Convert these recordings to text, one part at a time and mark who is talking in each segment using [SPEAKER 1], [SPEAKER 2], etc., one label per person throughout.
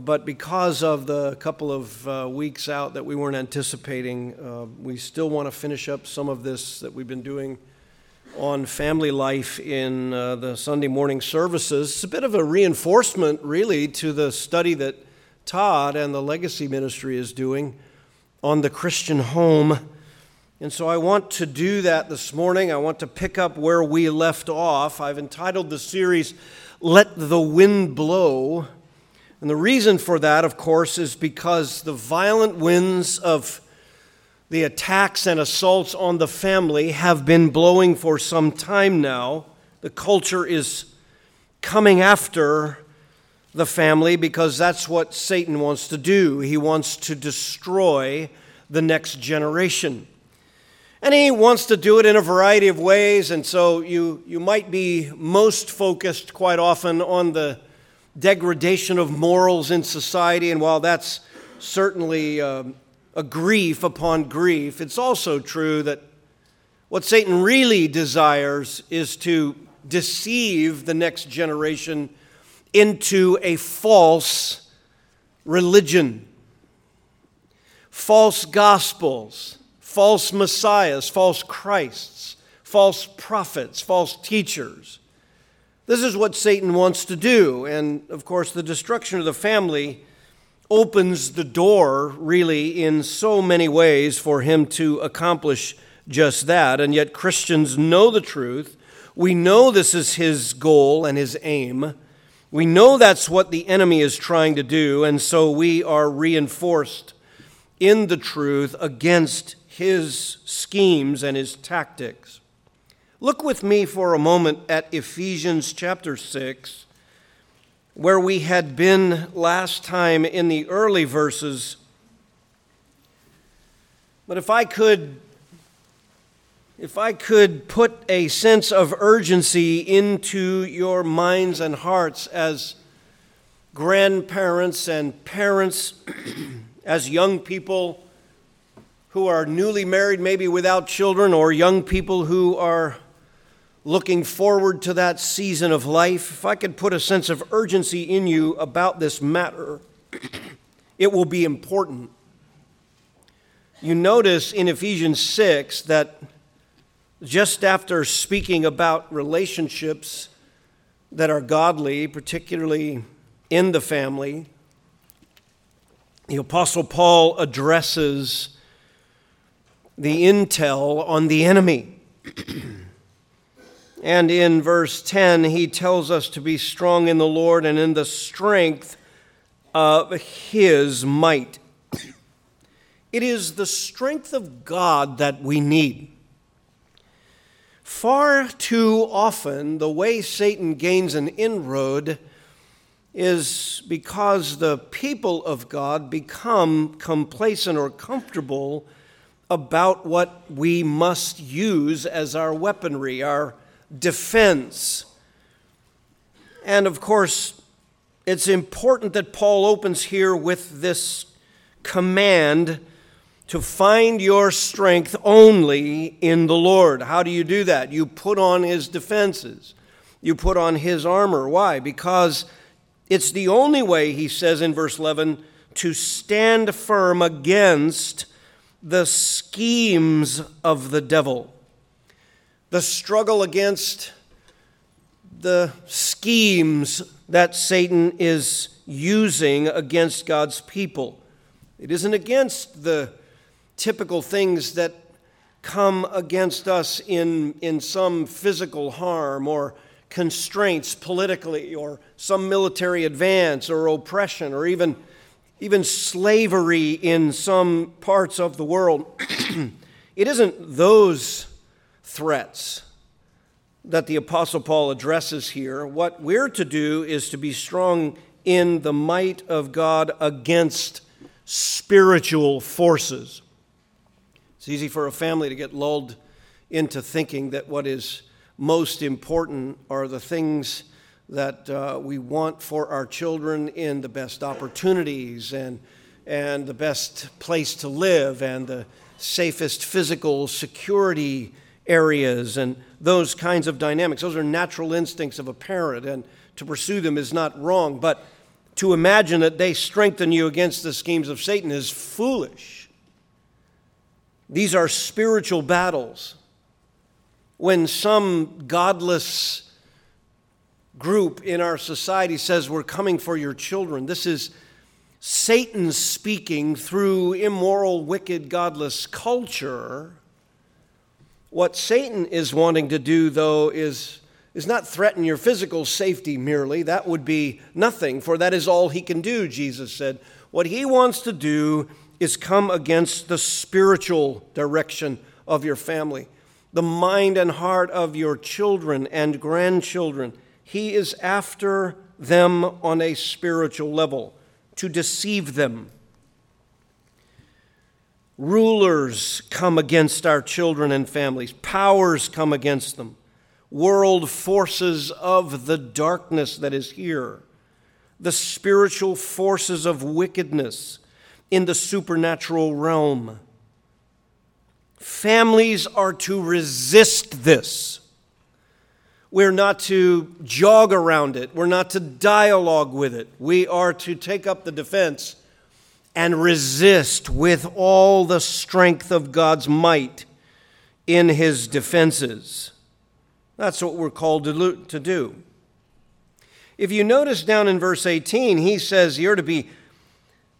[SPEAKER 1] But because of the couple of uh, weeks out that we weren't anticipating, uh, we still want to finish up some of this that we've been doing on family life in uh, the Sunday morning services. It's a bit of a reinforcement, really, to the study that Todd and the Legacy Ministry is doing on the Christian home. And so I want to do that this morning. I want to pick up where we left off. I've entitled the series, Let the Wind Blow. And the reason for that, of course, is because the violent winds of the attacks and assaults on the family have been blowing for some time now. The culture is coming after the family because that's what Satan wants to do. He wants to destroy the next generation. And he wants to do it in a variety of ways, and so you, you might be most focused quite often on the degradation of morals in society, and while that's certainly um, a grief upon grief, it's also true that what Satan really desires is to deceive the next generation into a false religion, false gospels, false messiahs, false Christs, false prophets, false teachers. This is what Satan wants to do. And of course, the destruction of the family opens the door, really, in so many ways for him to accomplish just that. And yet, Christians know the truth. We know this is his goal and his aim. We know that's what the enemy is trying to do. And so we are reinforced in the truth against his schemes and his tactics. Look with me for a moment at Ephesians chapter 6, where we had been last time in the early verses. But if I could if I could put a sense of urgency into your minds and hearts as grandparents and parents, as young people who are newly married, maybe without children, or young people who are looking forward to that season of life, if I could put a sense of urgency in you about this matter, it will be important. You notice in Ephesians 6 that just after speaking about relationships that are godly, particularly in the family, the Apostle Paul addresses the intel on the enemy. And in verse 10, he tells us to be strong in the Lord and in the strength of his might. It is the strength of God that we need. Far too often, the way Satan gains an inroad is because the people of God become complacent or comfortable about what we must use as our weaponry, our defense. And of course, it's important that Paul opens here with this command to find your strength only in the Lord. How do you do that? You put on his defenses, you put on his armor. Why? Because it's the only way, he says in verse 11, to stand firm against the schemes of the devil the struggle against the schemes that Satan is using against God's people. It isn't against the typical things that come against us in, in some physical harm or constraints politically or some military advance or oppression or even, even slavery in some parts of the world. it isn't those threats that the Apostle Paul addresses here. What we're to do is to be strong in the might of God against spiritual forces. It's easy for a family to get lulled into thinking that what is most important are the things that uh, we want for our children in the best opportunities and, and the best place to live and the safest physical security areas and those kinds of dynamics. Those are natural instincts of a parent, and to pursue them is not wrong. But to imagine that they strengthen you against the schemes of Satan is foolish. These are spiritual battles. When some godless group in our society says, We're coming for your children, this is Satan speaking through immoral, wicked, godless culture. What Satan is wanting to do, though, is is not threaten your physical safety merely. That would be nothing, for that is all he can do, Jesus said. What he wants to do is come against the spiritual direction of your family, the mind and heart of your children and grandchildren. He is after them on a spiritual level to deceive them. Rulers come against our children and families, powers come against them world forces of the darkness that is here, the spiritual forces of wickedness in the supernatural realm. Families are to resist this. We're not to jog around it. We're not to dialogue with it. We are to take up the defense and resist with all the strength of God's might in his defenses. That's what we're called to do. If you notice down in verse 18, he says you're to be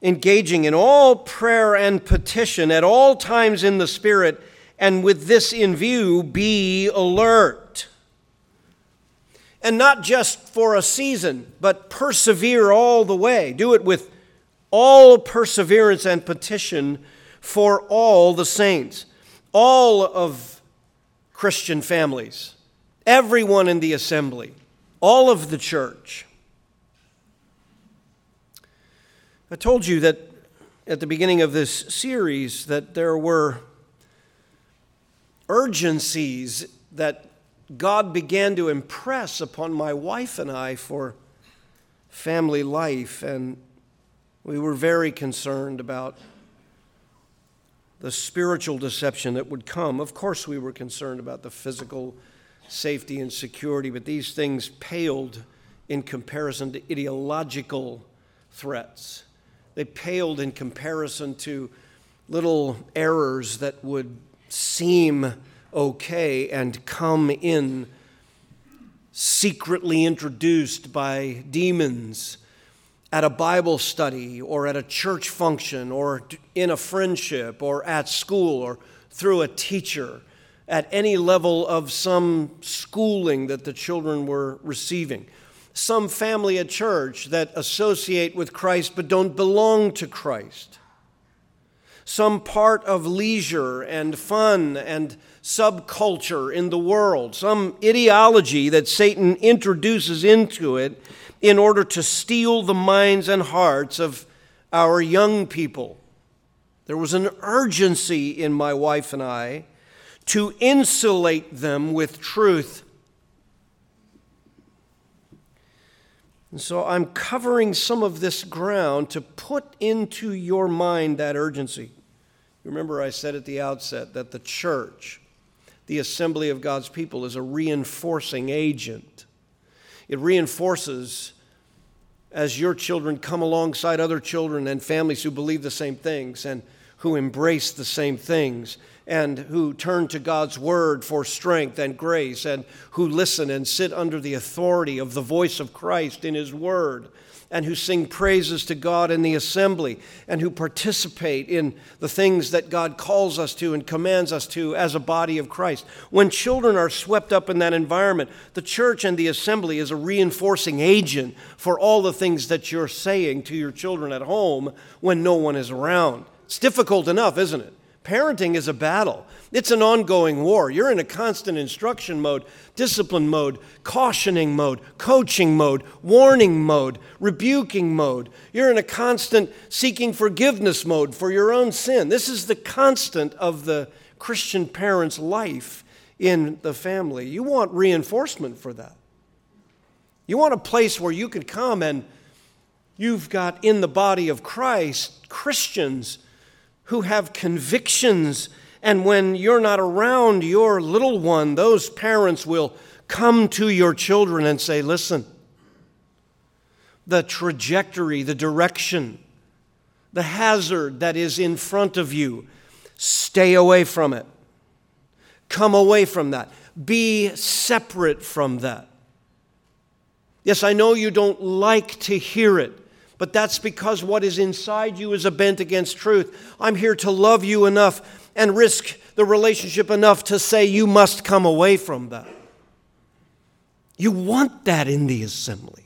[SPEAKER 1] engaging in all prayer and petition at all times in the Spirit, and with this in view, be alert. And not just for a season, but persevere all the way. Do it with all perseverance and petition for all the saints, all of Christian families everyone in the assembly, all of the church. I told you that at the beginning of this series that there were urgencies that God began to impress upon my wife and I for family life, and we were very concerned about the spiritual deception that would come. Of course, we were concerned about the physical safety and security, but these things paled in comparison to ideological threats. They paled in comparison to little errors that would seem okay and come in secretly introduced by demons at a Bible study or at a church function or in a friendship or at school or through a teacher at any level of some schooling that the children were receiving. Some family at church that associate with Christ but don't belong to Christ. Some part of leisure and fun and subculture in the world. Some ideology that Satan introduces into it in order to steal the minds and hearts of our young people. There was an urgency in my wife and I to insulate them with truth. And so I'm covering some of this ground to put into your mind that urgency. Remember, I said at the outset that the church, the assembly of God's people, is a reinforcing agent. It reinforces as your children come alongside other children and families who believe the same things and who embrace the same things and who turn to God's word for strength and grace and who listen and sit under the authority of the voice of Christ in his word and who sing praises to God in the assembly and who participate in the things that God calls us to and commands us to as a body of Christ. When children are swept up in that environment, the church and the assembly is a reinforcing agent for all the things that you're saying to your children at home when no one is around. It's difficult enough, isn't it? Parenting is a battle. It's an ongoing war. You're in a constant instruction mode, discipline mode, cautioning mode, coaching mode, warning mode, rebuking mode. You're in a constant seeking forgiveness mode for your own sin. This is the constant of the Christian parent's life in the family. You want reinforcement for that. You want a place where you can come and you've got in the body of Christ Christians who have convictions. And when you're not around your little one, those parents will come to your children and say, Listen, the trajectory, the direction, the hazard that is in front of you. Stay away from it. Come away from that. Be separate from that. Yes, I know you don't like to hear it, but that's because what is inside you is a bent against truth. I'm here to love you enough and risk the relationship enough to say you must come away from that. You want that in the assembly,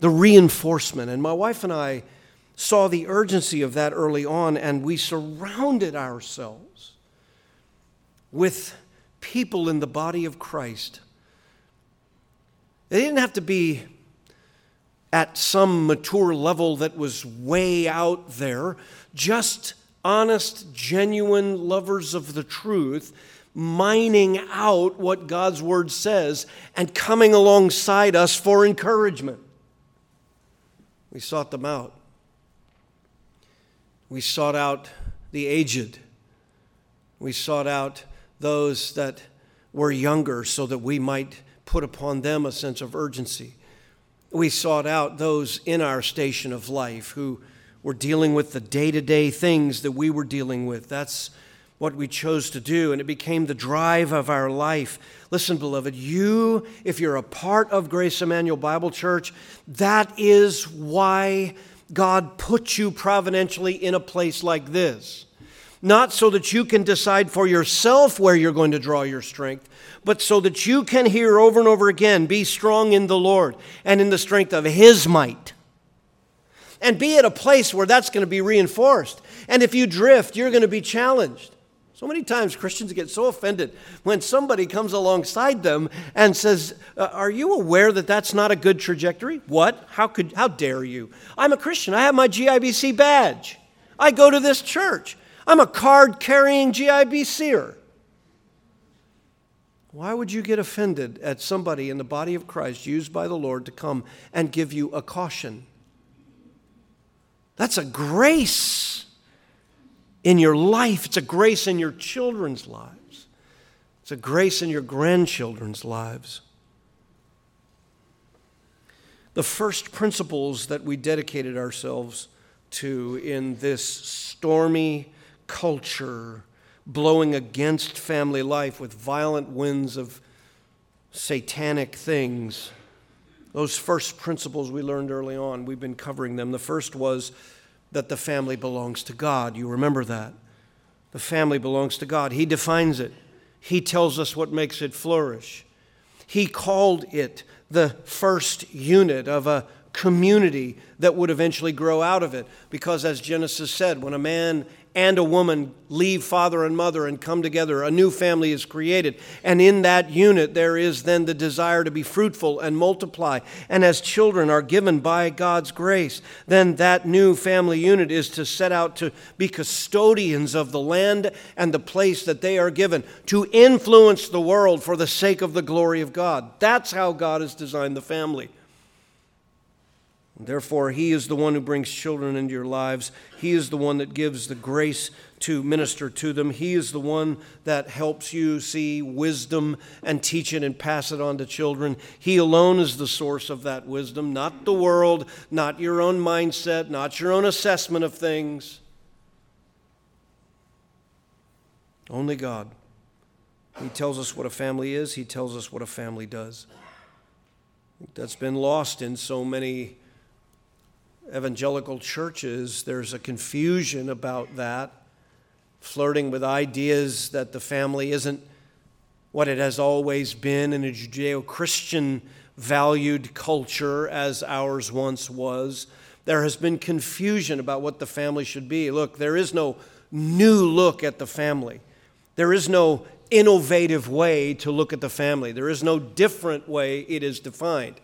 [SPEAKER 1] the reinforcement. And my wife and I saw the urgency of that early on, and we surrounded ourselves with people in the body of Christ. They didn't have to be at some mature level that was way out there, just honest, genuine lovers of the truth, mining out what God's word says and coming alongside us for encouragement. We sought them out. We sought out the aged. We sought out those that were younger so that we might put upon them a sense of urgency. We sought out those in our station of life who were dealing with the day to day things that we were dealing with. That's what we chose to do, and it became the drive of our life. Listen, beloved, you, if you're a part of Grace Emmanuel Bible Church, that is why God put you providentially in a place like this. Not so that you can decide for yourself where you're going to draw your strength, but so that you can hear over and over again be strong in the Lord and in the strength of His might. And be at a place where that's going to be reinforced. And if you drift, you're going to be challenged. So many times Christians get so offended when somebody comes alongside them and says, uh, "Are you aware that that's not a good trajectory?" What? How could how dare you? I'm a Christian. I have my GIBC badge. I go to this church. I'm a card-carrying GIBCer. Why would you get offended at somebody in the body of Christ used by the Lord to come and give you a caution? That's a grace in your life, it's a grace in your children's lives, it's a grace in your grandchildren's lives. The first principles that we dedicated ourselves to in this stormy culture blowing against family life with violent winds of satanic things. Those first principles we learned early on, we've been covering them. The first was that the family belongs to God. You remember that. The family belongs to God. He defines it, He tells us what makes it flourish. He called it the first unit of a community that would eventually grow out of it. Because, as Genesis said, when a man and a woman leave father and mother and come together. A new family is created. And in that unit, there is then the desire to be fruitful and multiply. And as children are given by God's grace, then that new family unit is to set out to be custodians of the land and the place that they are given, to influence the world for the sake of the glory of God. That's how God has designed the family. Therefore, He is the one who brings children into your lives. He is the one that gives the grace to minister to them. He is the one that helps you see wisdom and teach it and pass it on to children. He alone is the source of that wisdom, not the world, not your own mindset, not your own assessment of things. Only God. He tells us what a family is, He tells us what a family does. That's been lost in so many evangelical churches, there's a confusion about that, flirting with ideas that the family isn't what it has always been in a Judeo Christian valued culture as ours once was. There has been confusion about what the family should be. Look, there is no new look at the family. There is no innovative way to look at the family. There is no different way it is defined.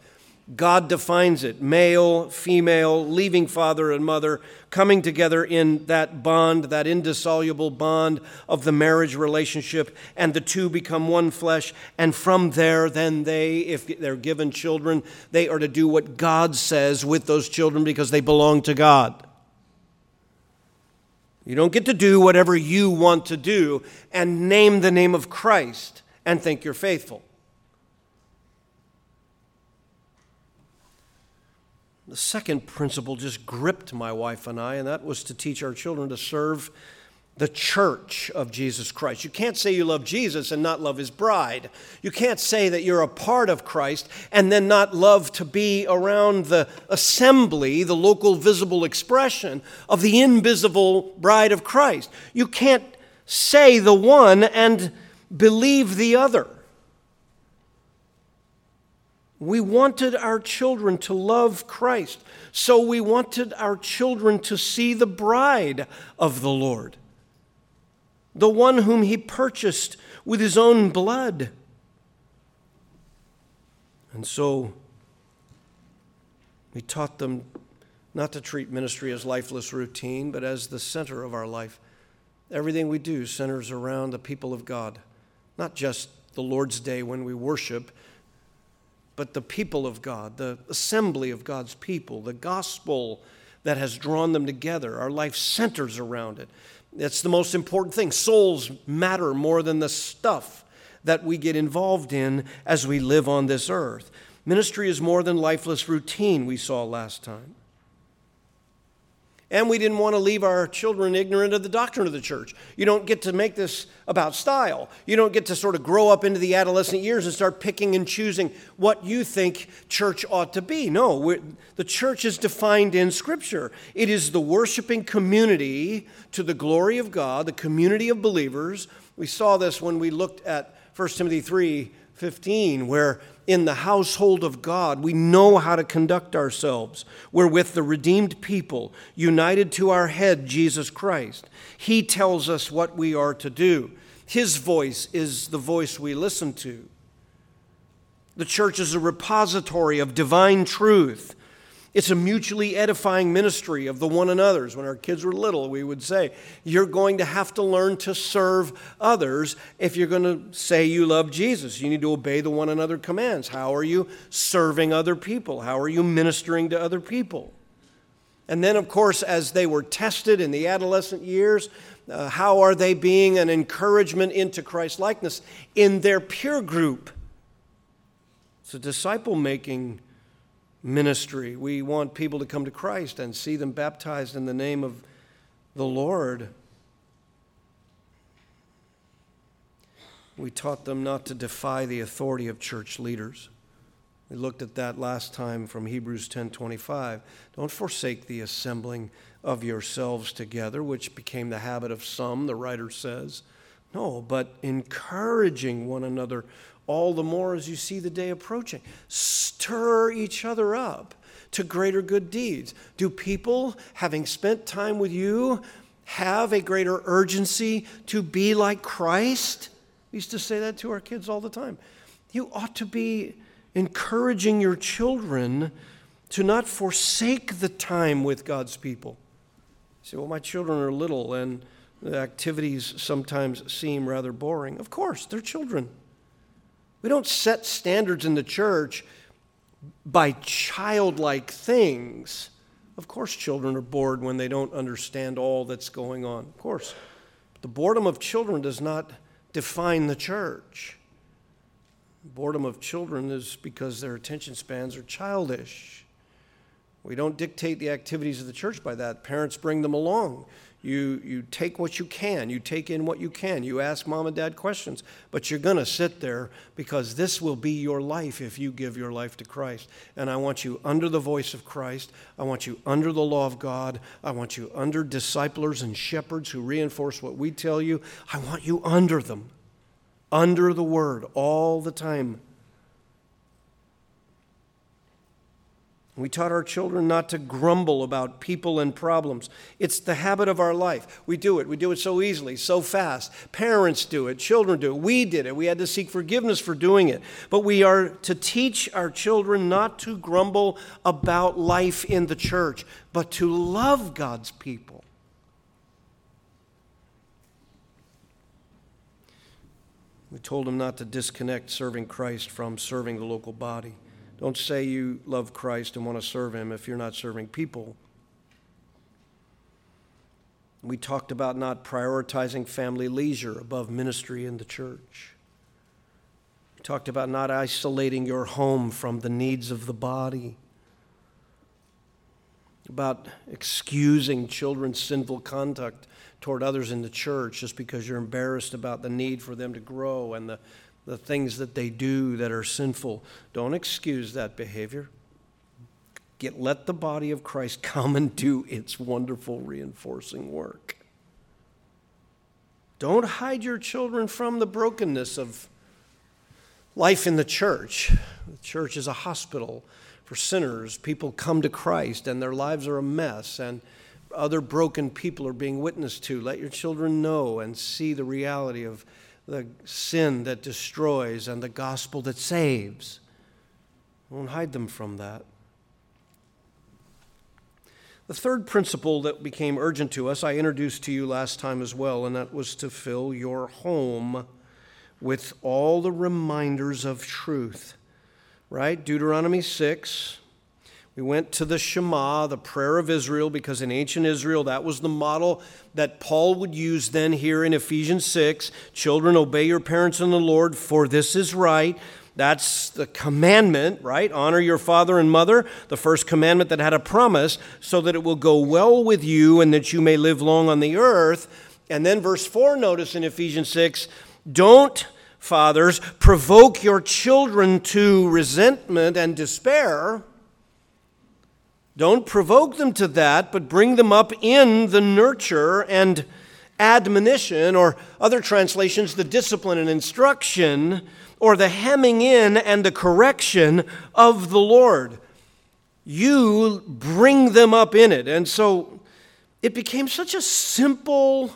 [SPEAKER 1] God defines it male, female, leaving father and mother, coming together in that bond, that indissoluble bond of the marriage relationship, and the two become one flesh. And from there, then they, if they're given children, they are to do what God says with those children because they belong to God. You don't get to do whatever you want to do and name the name of Christ and think you're faithful. The second principle just gripped my wife and I, and that was to teach our children to serve the church of Jesus Christ. You can't say you love Jesus and not love his bride. You can't say that you're a part of Christ and then not love to be around the assembly, the local visible expression of the invisible bride of Christ. You can't say the one and believe the other. We wanted our children to love Christ, so we wanted our children to see the bride of the Lord, the one whom He purchased with His own blood. And so we taught them not to treat ministry as lifeless routine, but as the center of our life. Everything we do centers around the people of God, not just the Lord's Day when we worship but the people of God, the assembly of God's people, the gospel that has drawn them together. Our life centers around it. It's the most important thing. Souls matter more than the stuff that we get involved in as we live on this earth. Ministry is more than lifeless routine, we saw last time. And we didn't want to leave our children ignorant of the doctrine of the church. You don't get to make this about style. You don't get to sort of grow up into the adolescent years and start picking and choosing what you think church ought to be. No, the church is defined in Scripture. It is the worshiping community to the glory of God, the community of believers. We saw this when we looked at 1 Timothy 3 15, where in the household of God, we know how to conduct ourselves. We're with the redeemed people, united to our head, Jesus Christ. He tells us what we are to do. His voice is the voice we listen to. The church is a repository of divine truth it's a mutually edifying ministry of the one another's. When our kids were little, we would say, You're going to have to learn to serve others if you're going to say you love Jesus. You need to obey the one another commands. How are you serving other people? How are you ministering to other people? And then, of course, as they were tested in the adolescent years, uh, how are they being an encouragement into Christ likeness in their peer group? It's a disciple making ministry. We want people to come to Christ and see them baptized in the name of the Lord. We taught them not to defy the authority of church leaders. We looked at that last time from Hebrews 10:25. Don't forsake the assembling of yourselves together, which became the habit of some, the writer says. No, but encouraging one another all the more as you see the day approaching. Stir each other up to greater good deeds. Do people, having spent time with you, have a greater urgency to be like Christ? We used to say that to our kids all the time. You ought to be encouraging your children to not forsake the time with God's people. You say, well, my children are little and the activities sometimes seem rather boring. Of course, they're children. We don't set standards in the church by childlike things. Of course, children are bored when they don't understand all that's going on. Of course. But the boredom of children does not define the church. Boredom of children is because their attention spans are childish. We don't dictate the activities of the church by that. Parents bring them along. You, you take what you can, you take in what you can, you ask mom and dad questions, but you're going to sit there because this will be your life if you give your life to Christ. And I want you under the voice of Christ. I want you under the law of God. I want you under disciplers and shepherds who reinforce what we tell you. I want you under them, under the word all the time. We taught our children not to grumble about people and problems. It's the habit of our life. We do it. We do it so easily, so fast. Parents do it, children do it. We did it. We had to seek forgiveness for doing it. But we are to teach our children not to grumble about life in the church, but to love God's people. We told them not to disconnect serving Christ from serving the local body. Don't say you love Christ and want to serve Him if you're not serving people. We talked about not prioritizing family leisure above ministry in the church. We talked about not isolating your home from the needs of the body. about excusing children's sinful conduct toward others in the church just because you're embarrassed about the need for them to grow and the, the things that they do that are sinful. Don't excuse that behavior. Get, let the body of Christ come and do its wonderful reinforcing work. Don't hide your children from the brokenness of life in the church. The church is a hospital for sinners. People come to Christ and their lives are a mess, and other broken people are being witnessed to. Let your children know and see the reality of the sin that destroys and the gospel that saves. Don't hide them from that. The third principle that became urgent to us, I introduced to you last time as well, and that was to fill your home with all the reminders of truth. Right? Deuteronomy 6. We went to the Shema, the prayer of Israel, because in ancient Israel, that was the model that Paul would use then here in Ephesians 6. Children, obey your parents in the Lord, for this is right. That's the commandment, right? Honor your father and mother, the first commandment that had a promise, so that it will go well with you and that you may live long on the earth. And then verse 4, notice in Ephesians 6 don't, fathers, provoke your children to resentment and despair. Don't provoke them to that, but bring them up in the nurture and admonition, or other translations, the discipline and instruction, or the hemming in and the correction of the Lord. You bring them up in it. And so it became such a simple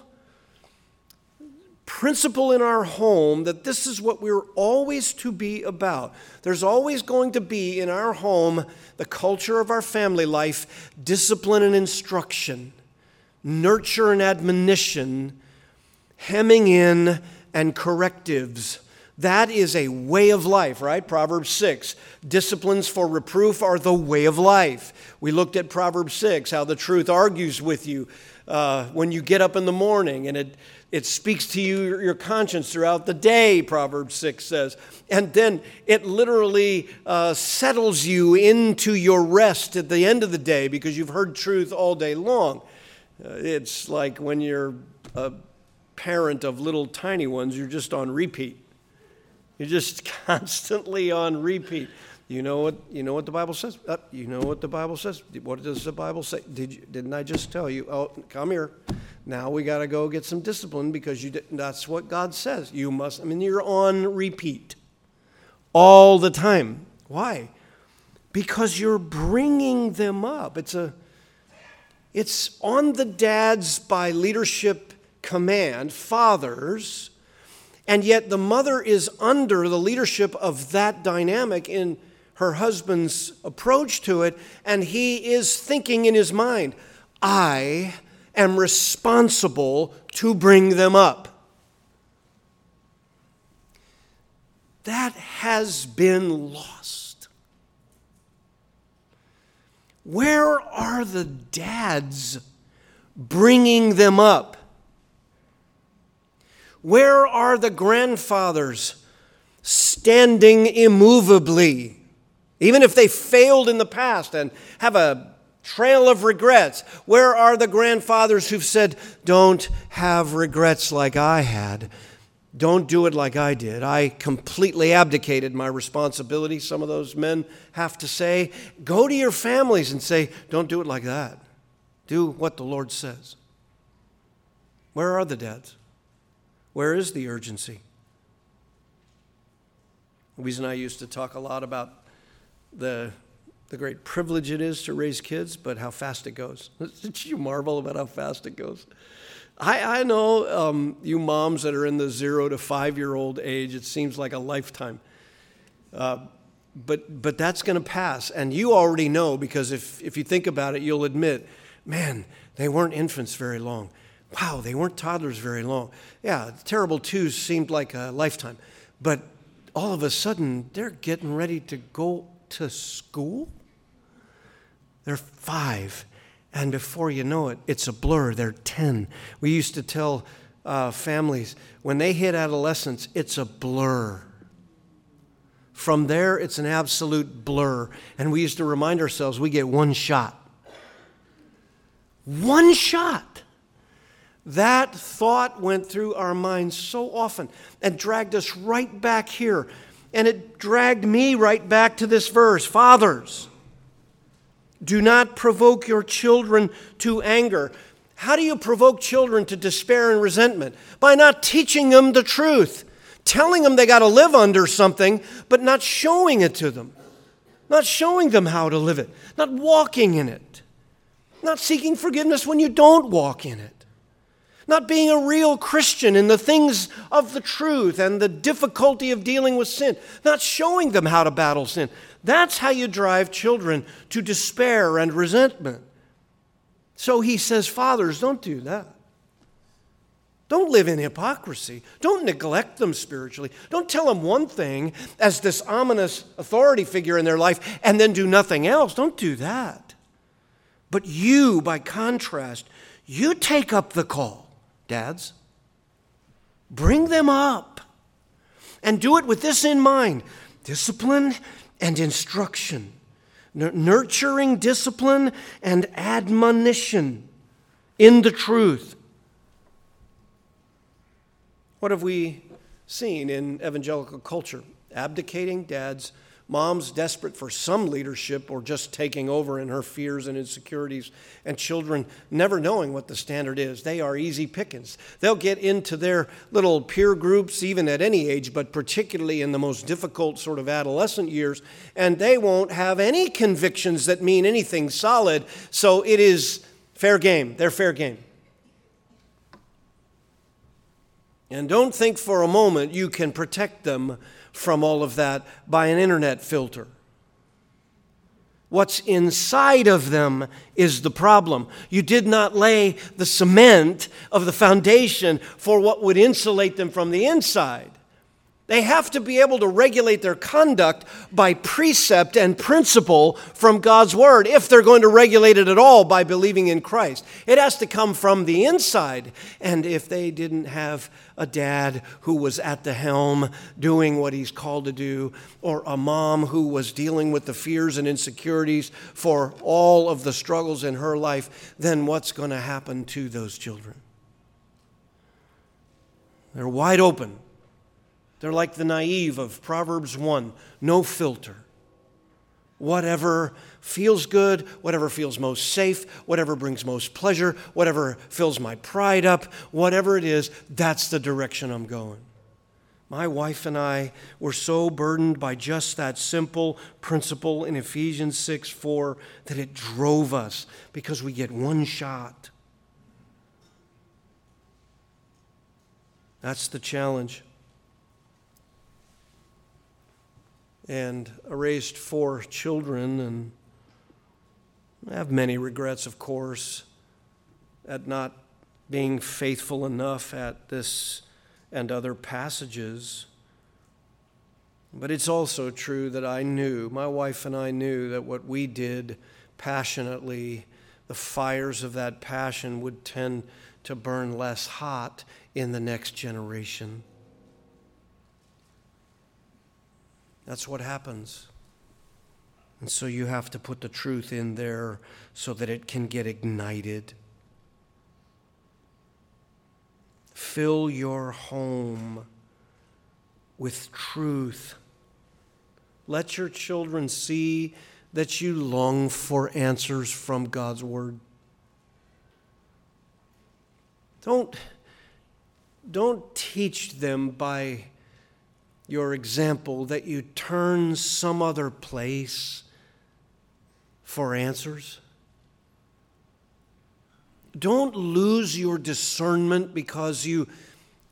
[SPEAKER 1] principle in our home that this is what we're always to be about. There's always going to be in our home the culture of our family life, discipline and instruction, nurture and admonition, hemming in and correctives. That is a way of life, right? Proverbs 6. Disciplines for reproof are the way of life. We looked at Proverbs 6, how the truth argues with you uh, when you get up in the morning and it it speaks to you, your conscience throughout the day, Proverbs 6 says. And then it literally uh, settles you into your rest at the end of the day because you've heard truth all day long. Uh, it's like when you're a parent of little tiny ones, you're just on repeat. You're just constantly on repeat. You know what? You know what the Bible says. Uh, you know what the Bible says. What does the Bible say? Did you, didn't I just tell you? Oh, come here. Now we got to go get some discipline because you that's what God says. You must, I mean, you're on repeat all the time. Why? Because you're bringing them up. It's a, it's on the dads by leadership command, fathers, and yet the mother is under the leadership of that dynamic in her husband's approach to it, and he is thinking in his mind, I am responsible to bring them up. That has been lost. Where are the dads bringing them up? Where are the grandfathers standing immovably, even if they failed in the past and have a trail of regrets. Where are the grandfathers who've said, Don't have regrets like I had? Don't do it like I did. I completely abdicated my responsibility. Some of those men have to say, Go to your families and say, Don't do it like that. Do what the Lord says. Where are the dads? Where is the urgency? Louise and I used to talk a lot about the the great privilege it is to raise kids, but how fast it goes. You marvel about how fast it goes? I, I know um, you moms that are in the zero to five year old age, it seems like a lifetime. Uh, but, but that's going to pass. And you already know because if, if you think about it, you'll admit, man, they weren't infants very long. Wow, they weren't toddlers very long. Yeah, terrible twos seemed like a lifetime. But all of a sudden, they're getting ready to go to school? They're five. And before you know it, it's a blur. They're 10. We used to tell uh, families when they hit adolescence, it's a blur. From there, it's an absolute blur. And we used to remind ourselves we get one shot. One shot. That thought went through our minds so often and dragged us right back here. And it dragged me right back to this verse Fathers, do not provoke your children to anger. How do you provoke children to despair and resentment? By not teaching them the truth, telling them they got to live under something, but not showing it to them, not showing them how to live it, not walking in it, not seeking forgiveness when you don't walk in it not being a real Christian in the things of the truth and the difficulty of dealing with sin, not showing them how to battle sin. That's how you drive children to despair and resentment. So he says, Fathers, don't do that. Don't live in hypocrisy. Don't neglect them spiritually. Don't tell them one thing as this ominous authority figure in their life and then do nothing else. Don't do that. But you, by contrast, you take up the call dads. Bring them up. And do it with this in mind discipline and instruction, nurturing discipline and admonition in the truth. What have we seen in evangelical culture? Abdicating dads Mom's desperate for some leadership or just taking over in her fears and insecurities, and children never knowing what the standard is. They are easy pickings. They'll get into their little peer groups, even at any age, but particularly in the most difficult sort of adolescent years, and they won't have any convictions that mean anything solid. So it is fair game. They're fair game. And don't think for a moment you can protect them from all of that by an internet filter. What's inside of them is the problem. You did not lay the cement of the foundation for what would insulate them from the inside. They have to be able to regulate their conduct by precept and principle from God's Word if they're going to regulate it at all by believing in Christ. It has to come from the inside. And if they didn't have a dad who was at the helm doing what he's called to do, or a mom who was dealing with the fears and insecurities for all of the struggles in her life, then what's going to happen to those children? They're wide open they're like the naive of Proverbs 1 no filter. Whatever feels good, whatever feels most safe, whatever brings most pleasure, whatever fills my pride up, whatever it is, that's the direction I'm going. My wife and I were so burdened by just that simple principle in Ephesians 6 4 that it drove us because we get one shot. That's the challenge. And raised four children and I have many regrets, of course, at not being faithful enough at this and other passages. But it's also true that I knew, my wife and I knew, that what we did passionately, the fires of that passion would tend to burn less hot in the next generation. That's what happens. And so you have to put the truth in there so that it can get ignited. Fill your home with truth. Let your children see that you long for answers from God's Word. Don't, don't teach them by your example that you turn some other place for answers. Don't lose your discernment because you,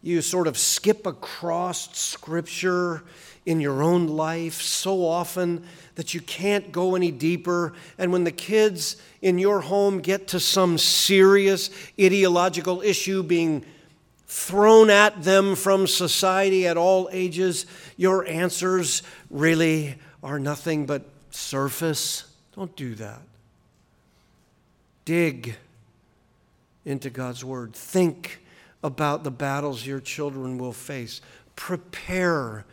[SPEAKER 1] you sort of skip across Scripture in your own life so often that you can't go any deeper. And when the kids in your home get to some serious ideological issue being thrown at them from society at all ages, your answers really are nothing but surface. Don't do that. Dig into God's Word. Think about the battles your children will face. Prepare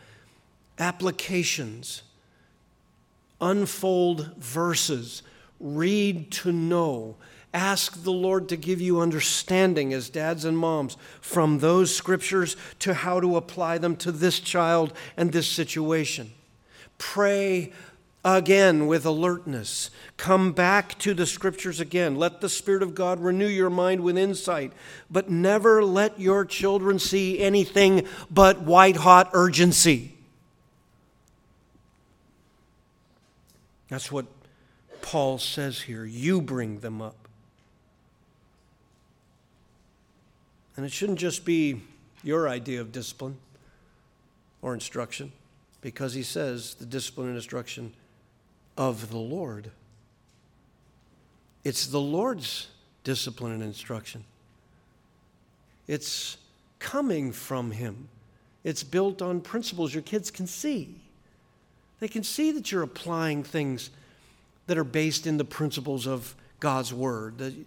[SPEAKER 1] applications. Unfold verses. Read to know Ask the Lord to give you understanding as dads and moms from those scriptures to how to apply them to this child and this situation. Pray again with alertness. Come back to the scriptures again. Let the Spirit of God renew your mind with insight, but never let your children see anything but white hot urgency. That's what Paul says here. You bring them up. And it shouldn't just be your idea of discipline or instruction, because he says the discipline and instruction of the Lord. It's the Lord's discipline and instruction. It's coming from Him. It's built on principles your kids can see. They can see that you're applying things that are based in the principles of God's Word.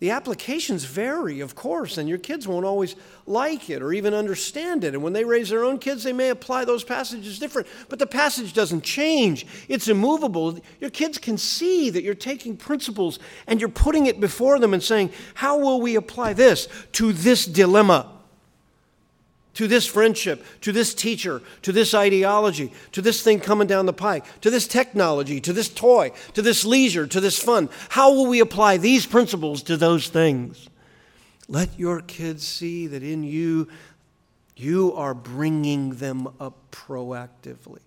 [SPEAKER 1] The applications vary, of course, and your kids won't always like it or even understand it. And when they raise their own kids, they may apply those passages different. But the passage doesn't change, it's immovable. Your kids can see that you're taking principles and you're putting it before them and saying, How will we apply this to this dilemma? To this friendship, to this teacher, to this ideology, to this thing coming down the pike, to this technology, to this toy, to this leisure, to this fun. How will we apply these principles to those things? Let your kids see that in you, you are bringing them up proactively.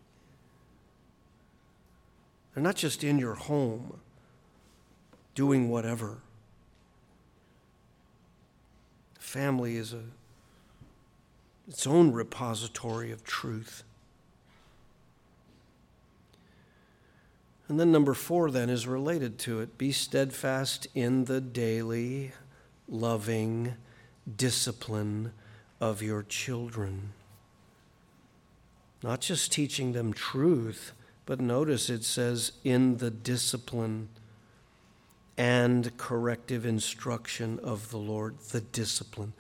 [SPEAKER 1] They're not just in your home doing whatever. Family is a its own repository of truth. And then number four, then, is related to it be steadfast in the daily, loving discipline of your children. Not just teaching them truth, but notice it says in the discipline and corrective instruction of the Lord. The discipline.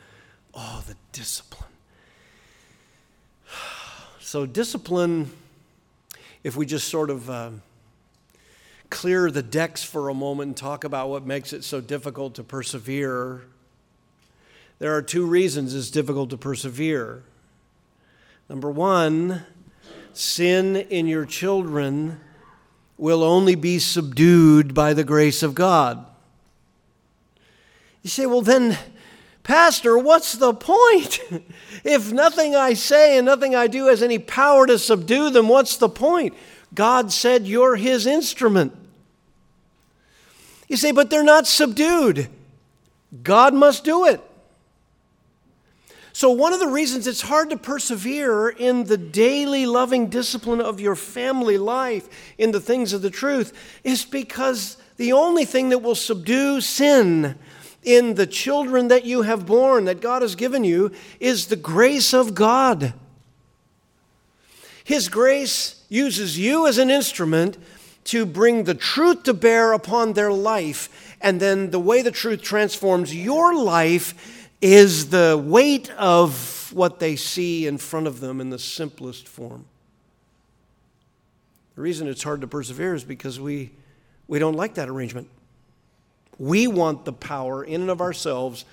[SPEAKER 1] Oh, the discipline. So, discipline, if we just sort of uh, clear the decks for a moment and talk about what makes it so difficult to persevere, there are two reasons it's difficult to persevere. Number one, sin in your children will only be subdued by the grace of God. You say, well, then Pastor, what's the point? if nothing I say and nothing I do has any power to subdue them, what's the point? God said you're his instrument. You say, but they're not subdued. God must do it. So, one of the reasons it's hard to persevere in the daily loving discipline of your family life, in the things of the truth, is because the only thing that will subdue sin in the children that you have born, that God has given you, is the grace of God. His grace uses you as an instrument to bring the truth to bear upon their life. And then the way the truth transforms your life is the weight of what they see in front of them in the simplest form. The reason it's hard to persevere is because we, we don't like that arrangement. We want the power in and of ourselves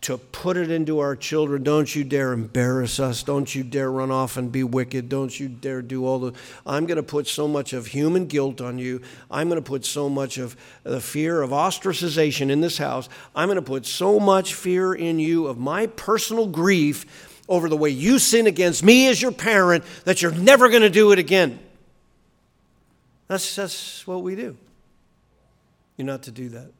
[SPEAKER 1] to put it into our children. Don't you dare embarrass us. Don't you dare run off and be wicked. Don't you dare do all the. I'm going to put so much of human guilt on you. I'm going to put so much of the fear of ostracization in this house. I'm going to put so much fear in you of my personal grief over the way you sin against me as your parent that you're never going to do it again. That's, that's what we do. You're not to do that.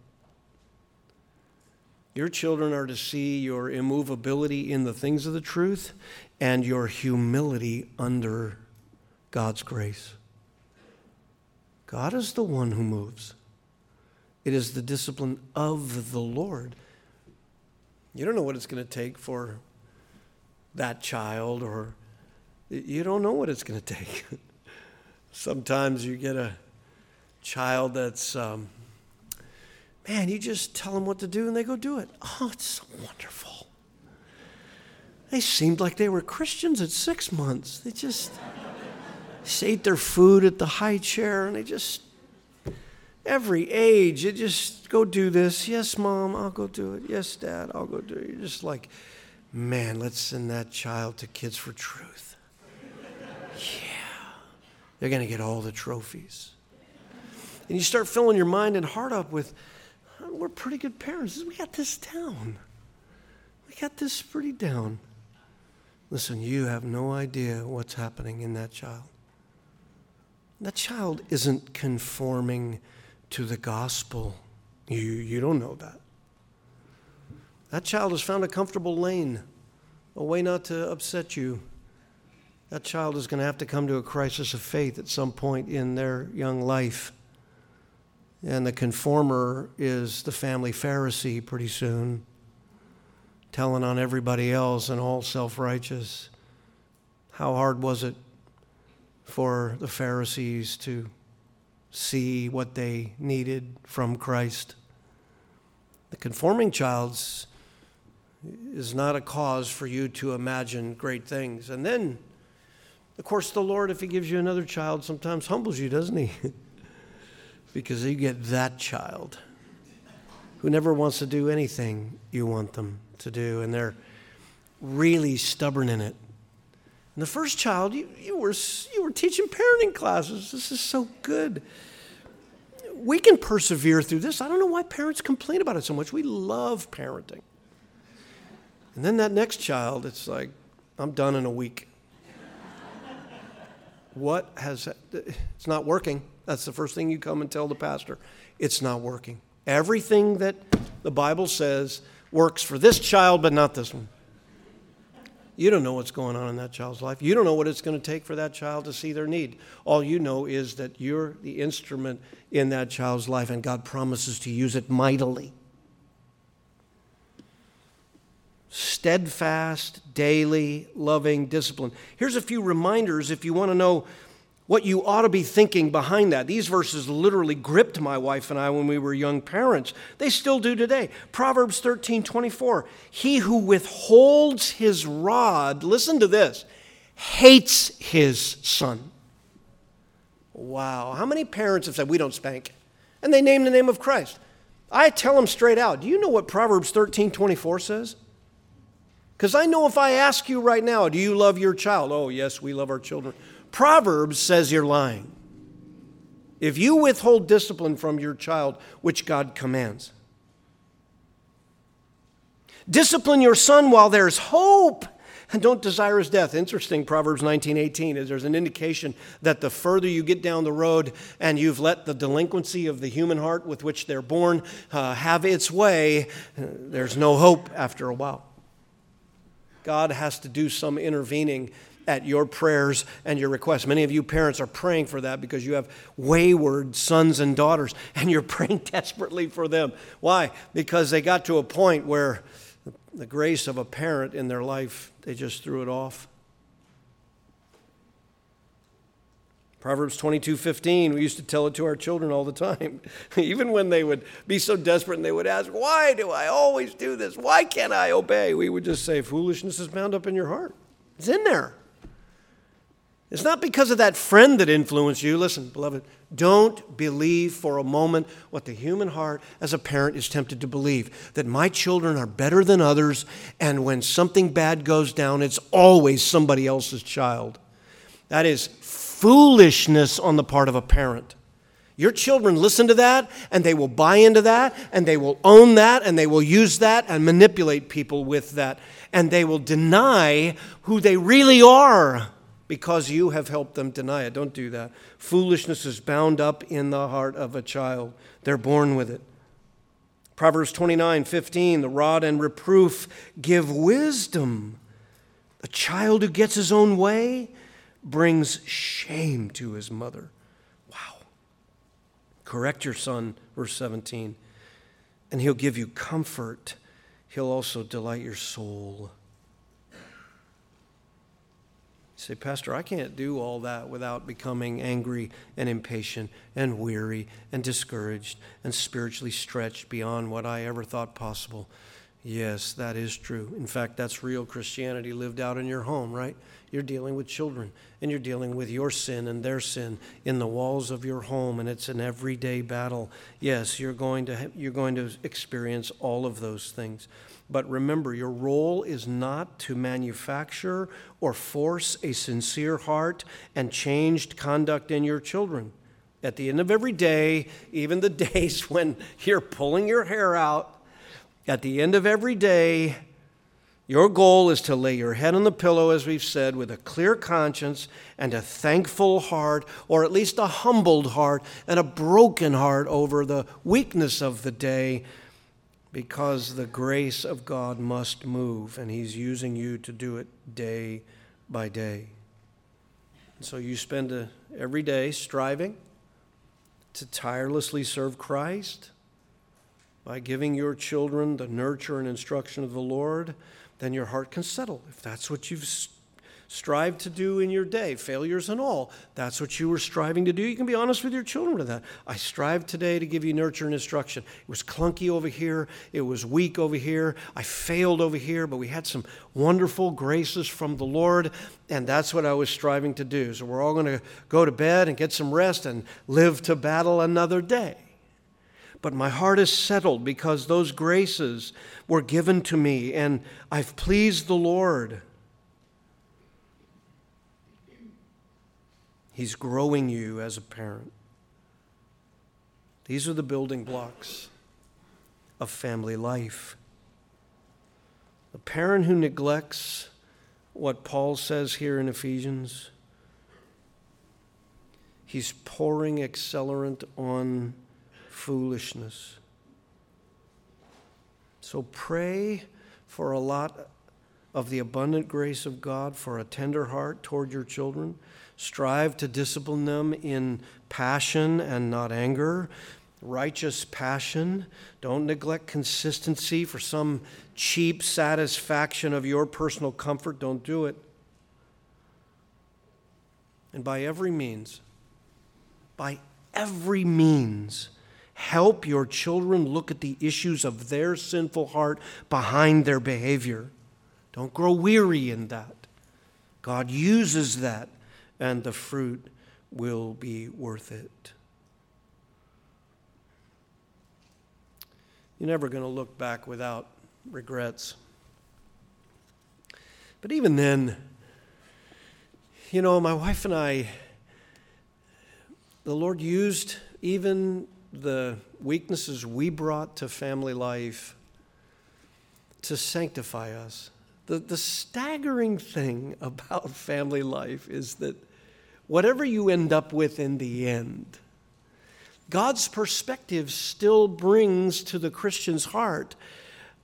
[SPEAKER 1] Your children are to see your immovability in the things of the truth and your humility under God's grace. God is the one who moves. It is the discipline of the Lord. You don't know what it's going to take for that child, or you don't know what it's going to take. Sometimes you get a child that's um, man, you just tell them what to do and they go do it. Oh, it's so wonderful. They seemed like they were Christians at six months. They just they ate their food at the high chair and they just every age. You just go do this. Yes, mom, I'll go do it. Yes, dad, I'll go do it. You're just like, man, let's send that child to Kids for Truth. yeah. They're going to get all the trophies. And you start filling your mind and heart up with, we're pretty good parents. We got this down. We got this pretty down. Listen, you have no idea what's happening in that child. That child isn't conforming to the gospel. You, you don't know that. That child has found a comfortable lane, a way not to upset you. That child is going to have to come to a crisis of faith at some point in their young life. And the conformer is the family Pharisee pretty soon, telling on everybody else and all self righteous. How hard was it for the Pharisees to see what they needed from Christ? The conforming child's is not a cause for you to imagine great things. And then, of course, the Lord, if He gives you another child, sometimes humbles you, doesn't He? because you get that child who never wants to do anything you want them to do, and they're really stubborn in it. And the first child, you, you, were, you were teaching parenting classes. This is so good. We can persevere through this. I don't know why parents complain about it so much. We love parenting. And then that next child, it's like, I'm done in a week. what has, it's not working. That's the first thing you come and tell the pastor. It's not working. Everything that the Bible says works for this child, but not this one. You don't know what's going on in that child's life. You don't know what it's going to take for that child to see their need. All you know is that you're the instrument in that child's life, and God promises to use it mightily. Steadfast, daily, loving discipline. Here's a few reminders if you want to know what you ought to be thinking behind that. These verses literally gripped my wife and I when we were young parents. They still do today. Proverbs 13 24. He who withholds his rod, listen to this, hates his son. Wow. How many parents have said, We don't spank? And they name the name of Christ. I tell them straight out, do you know what Proverbs 13 24 says? Because I know if I ask you right now, do you love your child? Oh, yes, we love our children. Proverbs says you're lying. If you withhold discipline from your child, which God commands, discipline your son while there's hope and don't desire his death. Interesting, Proverbs 19:18 is there's an indication that the further you get down the road and you've let the delinquency of the human heart with which they're born uh, have its way, uh, there's no hope after a while. God has to do some intervening at your prayers and your requests. Many of you parents are praying for that because you have wayward sons and daughters and you're praying desperately for them. Why? Because they got to a point where the grace of a parent in their life, they just threw it off. Proverbs 22 15, we used to tell it to our children all the time. Even when they would be so desperate and they would ask, Why do I always do this? Why can't I obey? We would just say, Foolishness is bound up in your heart. It's in there. It's not because of that friend that influenced you. Listen, beloved, don't believe for a moment what the human heart as a parent is tempted to believe that my children are better than others, and when something bad goes down, it's always somebody else's child. That is foolishness on the part of a parent. Your children listen to that and they will buy into that and they will own that and they will use that and manipulate people with that and they will deny who they really are because you have helped them deny it. Don't do that. Foolishness is bound up in the heart of a child, they're born with it. Proverbs 29 15, the rod and reproof give wisdom. A child who gets his own way brings shame to his mother. Wow. Correct your son, verse 17, and he'll give you comfort. He'll also delight your soul. You say, Pastor, I can't do all that without becoming angry and impatient and weary and discouraged and spiritually stretched beyond what I ever thought possible. Yes, that is true. In fact, that's real Christianity lived out in your home, right? You're dealing with children and you're dealing with your sin and their sin in the walls of your home and it's an everyday battle. Yes, you're going to you're going to experience all of those things. But remember, your role is not to manufacture or force a sincere heart and changed conduct in your children. At the end of every day, even the days when you're pulling your hair out, at the end of every day, your goal is to lay your head on the pillow, as we've said, with a clear conscience and a thankful heart, or at least a humbled heart and a broken heart over the weakness of the day, because the grace of God must move, and He's using you to do it day by day. so you spend a, every day striving to tirelessly serve Christ by giving your children the nurture and instruction of the Lord then your heart can settle. If that's what you've strived to do in your day, failures and all, that's what you were striving to do. You can be honest with your children with that. I strive today to give you nurture and instruction. It was clunky over here, it was weak over here, I failed over here, but we had some wonderful graces from the Lord, and that's what I was striving to do. So we're all going to go to bed and get some rest and live to battle another day but my heart is settled because those graces were given to me and I've pleased the Lord. He's growing you as a parent. These are the building blocks of family life. A parent who neglects what Paul says here in Ephesians, he's pouring accelerant on foolishness. So pray for a lot of the abundant grace of God, for a tender heart toward your children. Strive to discipline them in passion and not anger, righteous passion. Don't neglect consistency for some cheap satisfaction of your personal comfort. Don't do it. And by every means, by every means, Help your children look at the issues of their sinful heart behind their behavior. Don't grow weary in that. God uses that, and the fruit will be worth it. You're never going to look back without regrets. But even then, you know, my wife and I, the Lord used even the weaknesses we brought to family life to sanctify us. The, the staggering thing about family life is that whatever you end up with in the end, God's perspective still brings to the Christian's heart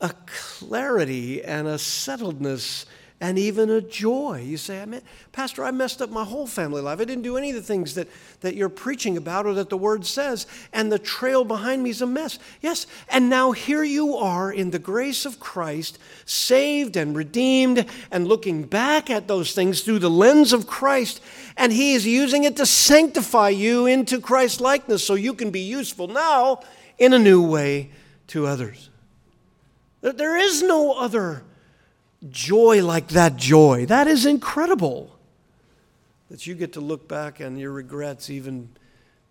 [SPEAKER 1] a clarity and a settledness and even a joy. You say, I mean, Pastor, I messed up my whole family life. I didn't do any of the things that, that you're preaching about or that the Word says, and the trail behind me is a mess. Yes, and now here you are in the grace of Christ, saved and redeemed, and looking back at those things through the lens of Christ, and He is using it to sanctify you into Christ likeness so you can be useful now in a new way to others. There is no other joy like that joy. That is incredible. That you get to look back and your regrets even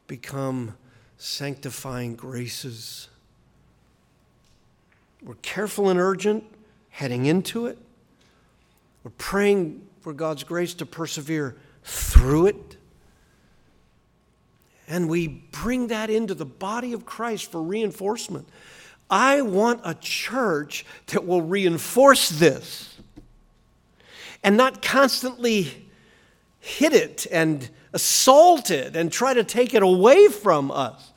[SPEAKER 1] become sanctifying graces. We're careful and urgent heading into it. We're praying for God's grace to persevere through it. And we bring that into the body of Christ for reinforcement. I want a church that will reinforce this and not constantly hit it and assault it and try to take it away from us.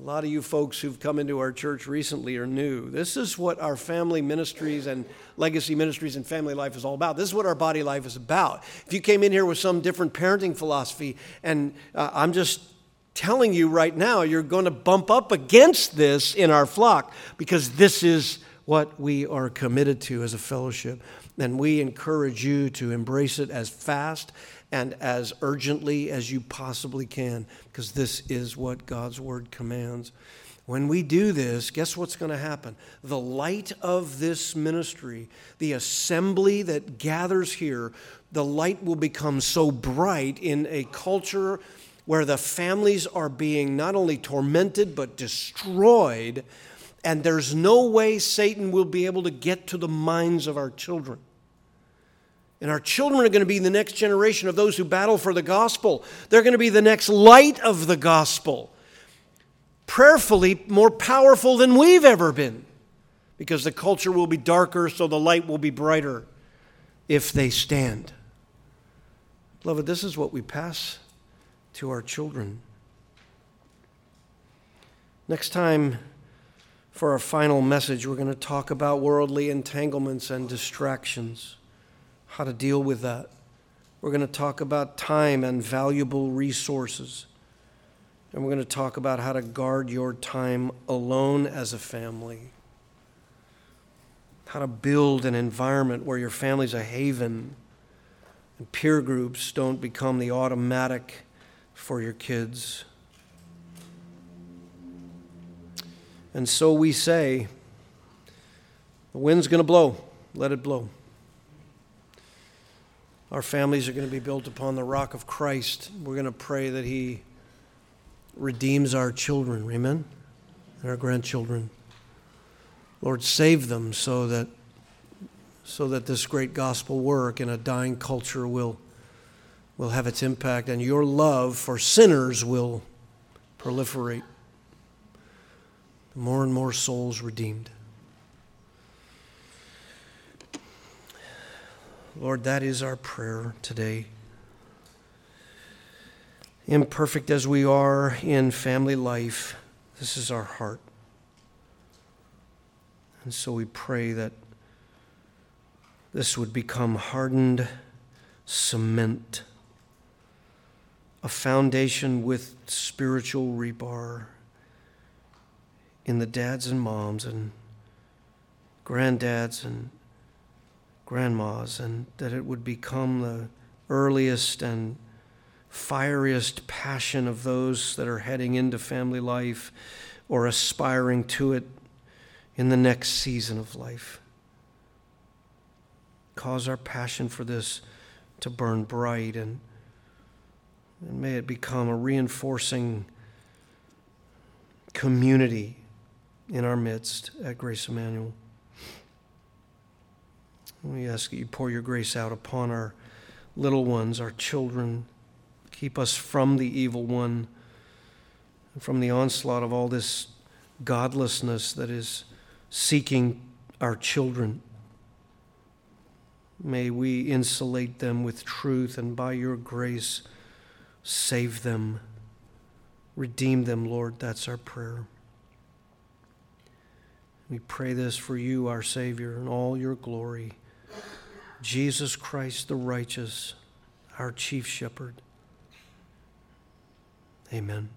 [SPEAKER 1] A lot of you folks who've come into our church recently are new. This is what our family ministries and legacy ministries and family life is all about. This is what our body life is about. If you came in here with some different parenting philosophy, and uh, I'm just telling you right now, you're going to bump up against this in our flock because this is what we are committed to as a fellowship. And we encourage you to embrace it as fast and as urgently as you possibly can because this is what God's word commands. When we do this, guess what's going to happen? The light of this ministry, the assembly that gathers here, the light will become so bright in a culture where the families are being not only tormented but destroyed, and there's no way Satan will be able to get to the minds of our children. And our children are going to be the next generation of those who battle for the gospel. They're going to be the next light of the gospel prayerfully more powerful than we've ever been because the culture will be darker, so the light will be brighter if they stand. Beloved, this is what we pass to our children. Next time, for our final message, we're going to talk about worldly entanglements and distractions, how to deal with that. We're going to talk about time and valuable resources. And we're going to talk about how to guard your time alone as a family. How to build an environment where your family's a haven and peer groups don't become the automatic for your kids. And so we say, the wind's going to blow, let it blow. Our families are going to be built upon the rock of Christ. We're going to pray that He redeems our children, amen, and our grandchildren. Lord, save them so that so that this great gospel work in a dying culture will will have its impact and your love for sinners will proliferate. More and more souls redeemed. Lord, that is our prayer today imperfect as we are in family life, this is our heart. And so we pray that this would become hardened cement, a foundation with spiritual rebar in the dads and moms and granddads and grandmas, and that it would become the earliest and fieriest passion of those that are heading into family life or aspiring to it in the next season of life. Cause our passion for this to burn bright and, and may it become a reinforcing community in our midst at Grace Emmanuel. We ask that you pour your grace out upon our little ones, our children. Keep us from the evil one, from the onslaught of all this godlessness that is seeking our children. May we insulate them with truth and by your grace save them. Redeem them, Lord. That's our prayer. We pray this for you, our Savior, in all your glory. Jesus Christ, the righteous, our chief shepherd. Amen.